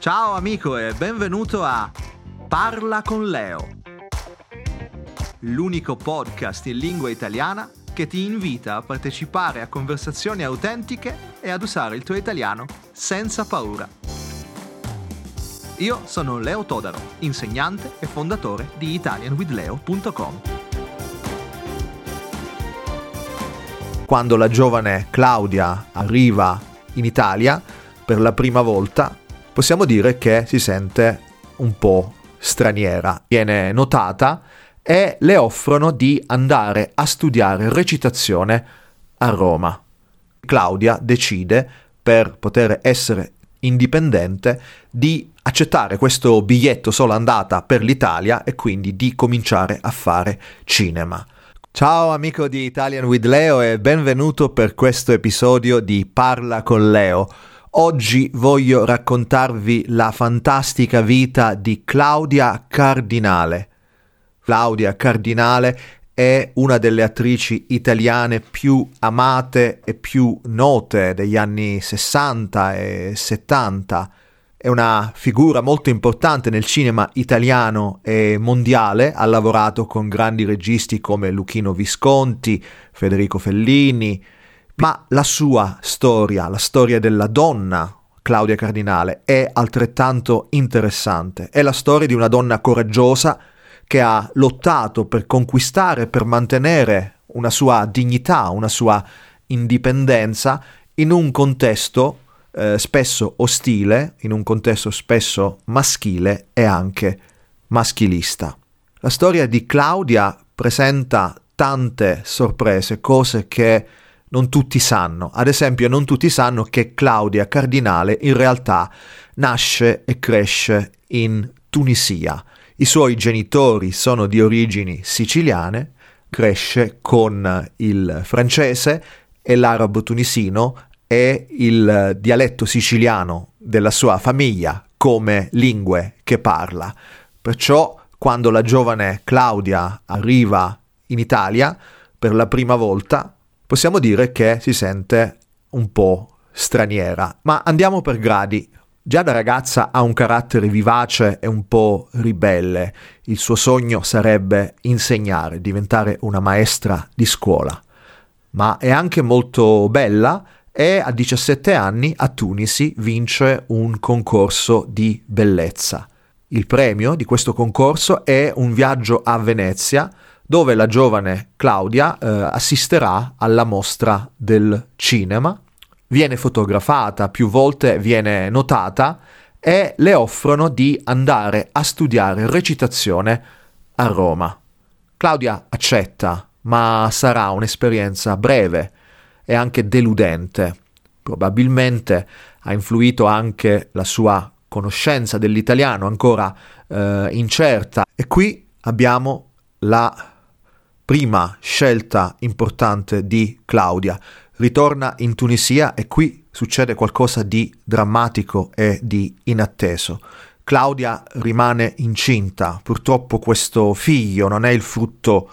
Ciao amico e benvenuto a Parla con Leo, l'unico podcast in lingua italiana che ti invita a partecipare a conversazioni autentiche e ad usare il tuo italiano senza paura. Io sono Leo Todaro, insegnante e fondatore di italianwithleo.com. Quando la giovane Claudia arriva in Italia per la prima volta, possiamo dire che si sente un po' straniera. Viene notata e le offrono di andare a studiare recitazione a Roma. Claudia decide, per poter essere indipendente, di accettare questo biglietto solo andata per l'Italia e quindi di cominciare a fare cinema. Ciao amico di Italian with Leo e benvenuto per questo episodio di Parla con Leo Oggi voglio raccontarvi la fantastica vita di Claudia Cardinale. Claudia Cardinale è una delle attrici italiane più amate e più note degli anni 60 e 70. È una figura molto importante nel cinema italiano e mondiale, ha lavorato con grandi registi come Luchino Visconti, Federico Fellini, ma la sua storia, la storia della donna Claudia Cardinale, è altrettanto interessante. È la storia di una donna coraggiosa che ha lottato per conquistare, per mantenere una sua dignità, una sua indipendenza in un contesto eh, spesso ostile, in un contesto spesso maschile e anche maschilista. La storia di Claudia presenta tante sorprese, cose che non tutti sanno. Ad esempio, non tutti sanno che Claudia Cardinale in realtà nasce e cresce in Tunisia. I suoi genitori sono di origini siciliane, cresce con il francese e l'arabo tunisino e il dialetto siciliano della sua famiglia come lingue che parla. Perciò quando la giovane Claudia arriva in Italia per la prima volta possiamo dire che si sente un po' straniera. Ma andiamo per gradi. Già da ragazza ha un carattere vivace e un po' ribelle. Il suo sogno sarebbe insegnare, diventare una maestra di scuola. Ma è anche molto bella e a 17 anni a Tunisi vince un concorso di bellezza. Il premio di questo concorso è un viaggio a Venezia dove la giovane Claudia eh, assisterà alla mostra del cinema, viene fotografata, più volte viene notata e le offrono di andare a studiare recitazione a Roma. Claudia accetta, ma sarà un'esperienza breve e anche deludente. Probabilmente ha influito anche la sua conoscenza dell'italiano ancora eh, incerta e qui abbiamo la prima scelta importante di Claudia. Ritorna in Tunisia e qui succede qualcosa di drammatico e di inatteso. Claudia rimane incinta, purtroppo questo figlio non è il frutto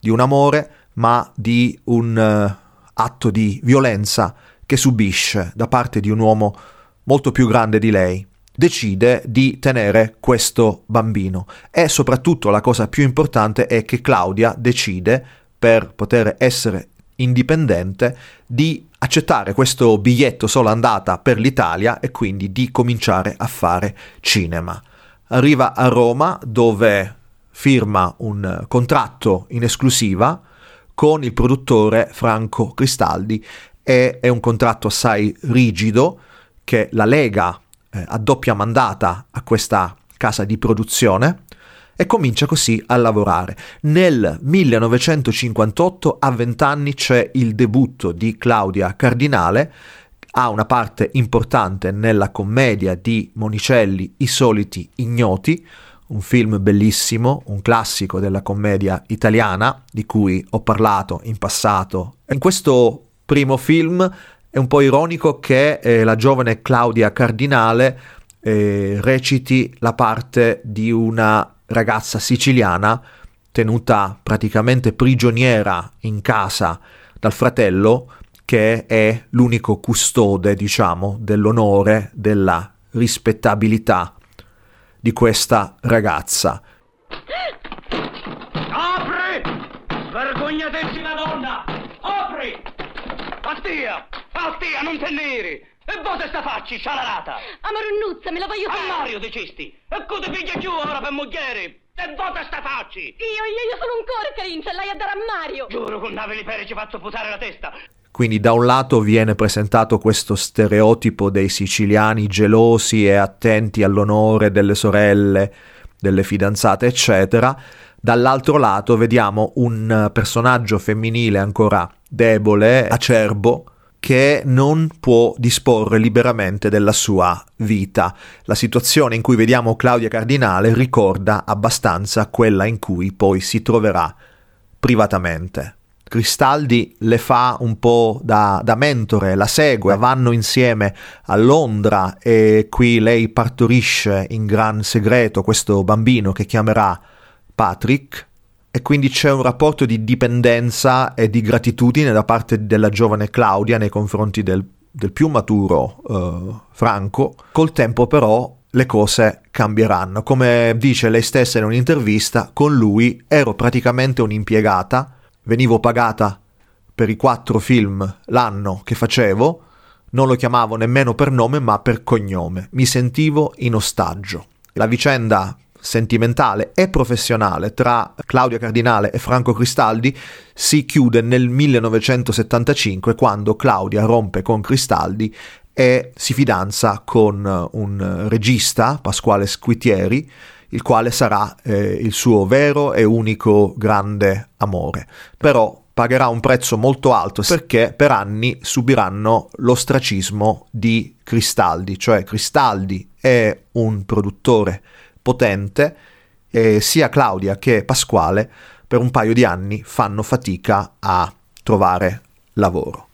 di un amore, ma di un uh, atto di violenza che subisce da parte di un uomo molto più grande di lei decide di tenere questo bambino e soprattutto la cosa più importante è che Claudia decide per poter essere indipendente di accettare questo biglietto solo andata per l'Italia e quindi di cominciare a fare cinema. Arriva a Roma dove firma un contratto in esclusiva con il produttore Franco Cristaldi e è un contratto assai rigido che la lega eh, a doppia mandata a questa casa di produzione e comincia così a lavorare. Nel 1958, a 20 anni, c'è il debutto di Claudia Cardinale, ha una parte importante nella commedia di Monicelli I soliti ignoti, un film bellissimo, un classico della commedia italiana di cui ho parlato in passato. In questo primo film è un po' ironico che eh, la giovane Claudia Cardinale eh, reciti la parte di una ragazza siciliana tenuta praticamente prigioniera in casa dal fratello che è l'unico custode, diciamo, dell'onore della rispettabilità di questa ragazza. Apri! Vergognatissima donna! Apri! Astia, non te neri! E voi sta facci, scialarata! Amoronnuzza, me la voglio fare! A Mario, dicisti! E cosa piglia giù ora per mogliere? E voi sta facci! Io, io, io sono un corcarin, ce l'hai a dare a Mario! Giuro con nave di pere ci faccio putare la testa! Quindi da un lato viene presentato questo stereotipo dei siciliani gelosi e attenti all'onore delle sorelle, delle fidanzate, eccetera. Dall'altro lato vediamo un personaggio femminile ancora debole, acerbo, che non può disporre liberamente della sua vita. La situazione in cui vediamo Claudia Cardinale ricorda abbastanza quella in cui poi si troverà privatamente. Cristaldi le fa un po' da, da, mentore, la segue, vanno insieme a Londra e qui lei partorisce in gran segreto questo bambino che chiamerà Patrick e quindi c'è un rapporto di dipendenza e di gratitudine da parte della giovane Claudia nei confronti del, del più maturo uh, Franco. Col tempo però le cose cambieranno. Come dice lei stessa in un'intervista, con lui ero praticamente un'impiegata venivo pagata per i quattro film l'anno che facevo, non lo chiamavo nemmeno per nome ma per cognome, mi sentivo in ostaggio. La vicenda sentimentale e professionale tra Claudia Cardinale e Franco Cristaldi si chiude nel 1975 quando Claudia rompe con Cristaldi e si fidanza con un regista, Pasquale Squitieri, il quale sarà eh, il suo vero e unico grande amore. Però pagherà un prezzo molto alto perché per anni subiranno l'ostracismo di Cristaldi, cioè Cristaldi è un produttore potente e sia Claudia che Pasquale per un paio di anni fanno fatica a trovare lavoro.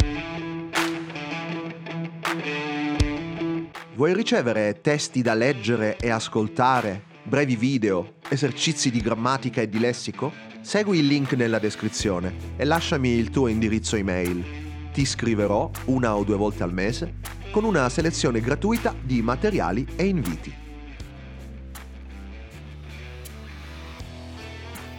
Vuoi ricevere testi da leggere e ascoltare brevi video, esercizi di grammatica e di lessico? Segui il link nella descrizione e lasciami il tuo indirizzo email. Ti scriverò una o due volte al mese con una selezione gratuita di materiali e inviti.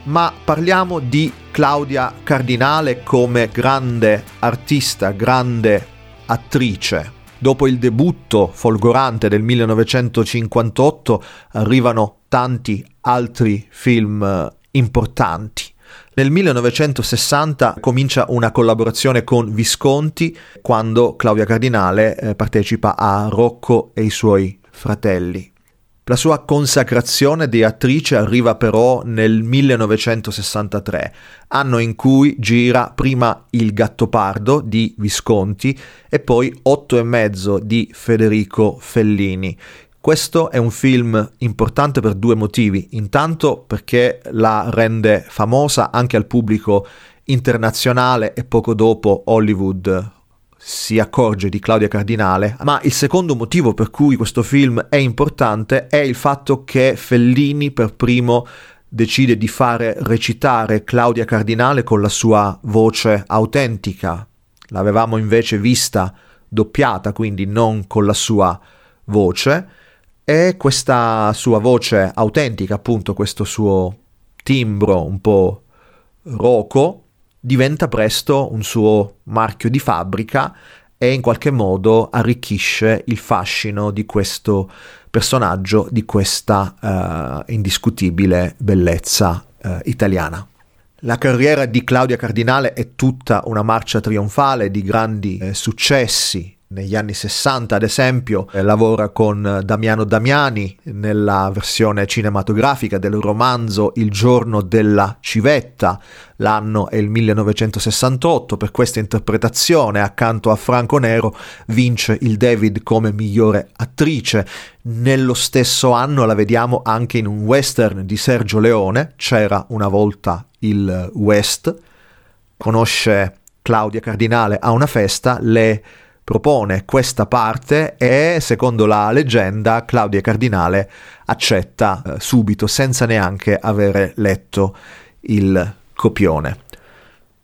Ma parliamo di Claudia Cardinale come grande artista, grande attrice. Dopo il debutto folgorante del 1958 arrivano tanti altri film eh, importanti. Nel 1960 comincia una collaborazione con Visconti quando Claudia Cardinale eh, partecipa a Rocco e i suoi fratelli. La sua consacrazione di attrice arriva però nel 1963, anno in cui gira prima Il Gattopardo di Visconti e poi Otto e mezzo di Federico Fellini. Questo è un film importante per due motivi. Intanto perché la rende famosa anche al pubblico internazionale e poco dopo Hollywood si accorge di Claudia Cardinale, ma il secondo motivo per cui questo film è importante è il fatto che Fellini per primo decide di fare recitare Claudia Cardinale con la sua voce autentica. L'avevamo invece vista doppiata, quindi non con la sua voce, e questa sua voce autentica, appunto questo suo timbro un po' roco, diventa presto un suo marchio di fabbrica e in qualche modo arricchisce il fascino di questo personaggio, di questa uh, indiscutibile bellezza uh, italiana. La carriera di Claudia Cardinale è tutta una marcia trionfale di grandi eh, successi, negli anni 60 ad esempio eh, lavora con Damiano Damiani nella versione cinematografica del romanzo Il giorno della civetta, l'anno è il 1968, per questa interpretazione accanto a Franco Nero vince il David come migliore attrice. Nello stesso anno la vediamo anche in un western di Sergio Leone, c'era una volta il West, conosce Claudia Cardinale a una festa, le propone questa parte e, secondo la leggenda, Claudia Cardinale accetta eh, subito, senza neanche avere letto il copione.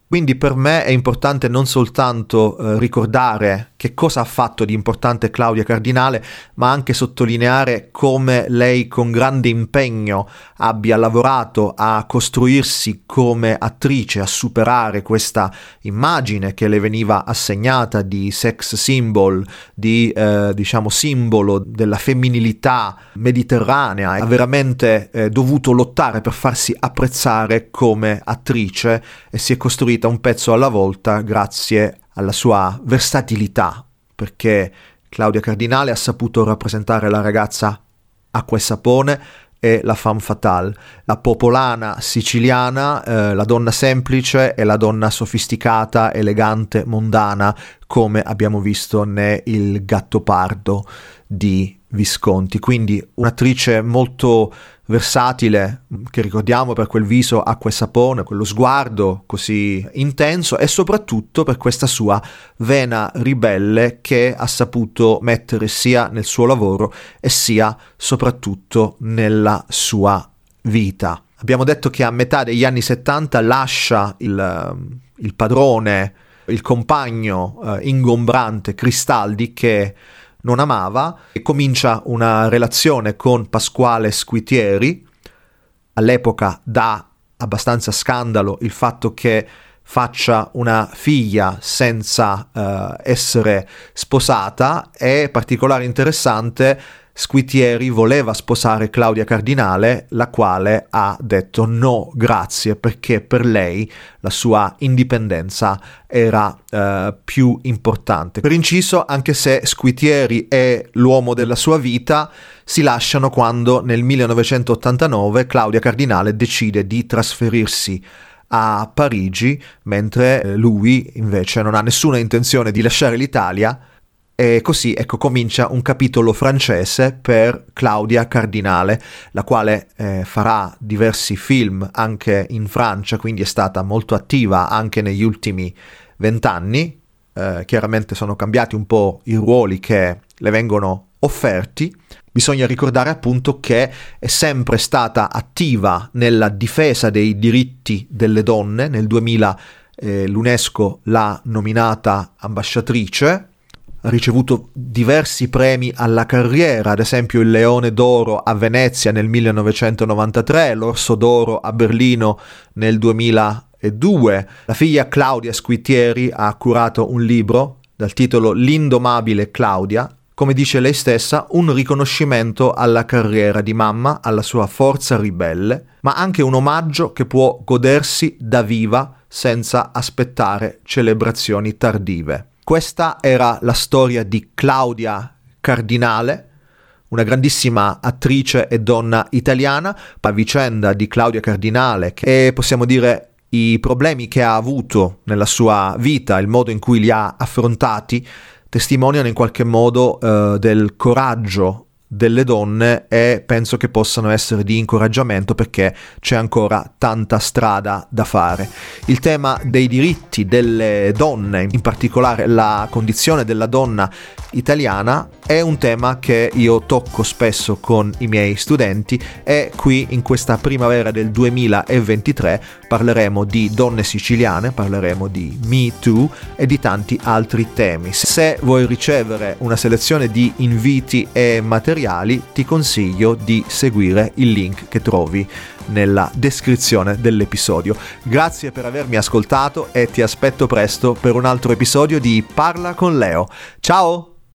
Quindi per me è importante non soltanto eh, ricordare che cosa ha fatto di importante Claudia Cardinale, ma anche sottolineare come lei con grande impegno abbia lavorato a costruirsi come attrice, a superare questa immagine che le veniva assegnata di sex symbol, di eh, diciamo simbolo della femminilità mediterranea, ha veramente eh, dovuto lottare per farsi apprezzare come attrice e si è costruita un pezzo alla volta grazie alla sua versatilità, perché Claudia Cardinale ha saputo rappresentare la ragazza acqua e sapone e la femme fatale, la popolana siciliana, eh, la donna semplice e la donna sofisticata, elegante, mondana, come abbiamo visto nel Il Gattopardo di Visconti. Quindi un'attrice molto versatile, che ricordiamo per quel viso acqua e sapone, quello sguardo così intenso e soprattutto per questa sua vena ribelle che ha saputo mettere sia nel suo lavoro e sia soprattutto nella sua vita. Abbiamo detto che a metà degli anni 70 lascia il, il padrone, il compagno eh, ingombrante Cristaldi che non amava e comincia una relazione con Pasquale Squitieri. All'epoca dà abbastanza scandalo il fatto che faccia una figlia senza uh, essere sposata è particolare interessante Squitieri voleva sposare Claudia Cardinale, la quale ha detto no, grazie, perché per lei la sua indipendenza era eh, più importante. Per inciso, anche se Squitieri è l'uomo della sua vita, si lasciano quando nel 1989 Claudia Cardinale decide di trasferirsi a Parigi, mentre lui invece non ha nessuna intenzione di lasciare l'Italia e così ecco comincia un capitolo francese per Claudia Cardinale, la quale eh, farà diversi film anche in Francia, quindi è stata molto attiva anche negli ultimi vent'anni. Eh, chiaramente sono cambiati un po' i ruoli che le vengono offerti. Bisogna ricordare appunto che è sempre stata attiva nella difesa dei diritti delle donne. Nel 2000 eh, l'UNESCO l'ha nominata ambasciatrice ha ricevuto diversi premi alla carriera, ad esempio il Leone d'Oro a Venezia nel 1993, l'Orso d'Oro a Berlino nel 2002. La figlia Claudia Squitieri ha curato un libro dal titolo L'indomabile Claudia, come dice lei stessa, un riconoscimento alla carriera di mamma, alla sua forza ribelle, ma anche un omaggio che può godersi da viva senza aspettare celebrazioni tardive. Questa era la storia di Claudia Cardinale, una grandissima attrice e donna italiana, la vicenda di Claudia Cardinale e possiamo dire i problemi che ha avuto nella sua vita, il modo in cui li ha affrontati, testimoniano in qualche modo eh, del coraggio delle donne e penso che possano essere di incoraggiamento perché c'è ancora tanta strada da fare. Il tema dei diritti delle donne, in particolare la condizione della donna italiana, è un tema che io tocco spesso con i miei studenti e qui in questa primavera del 2023 parleremo di donne siciliane, parleremo di Me Too e di tanti altri temi. Se vuoi ricevere una selezione di inviti e materiali ti consiglio di seguire il link che trovi nella descrizione dell'episodio. Grazie per avermi ascoltato e ti aspetto presto per un altro episodio di Parla con Leo. Ciao!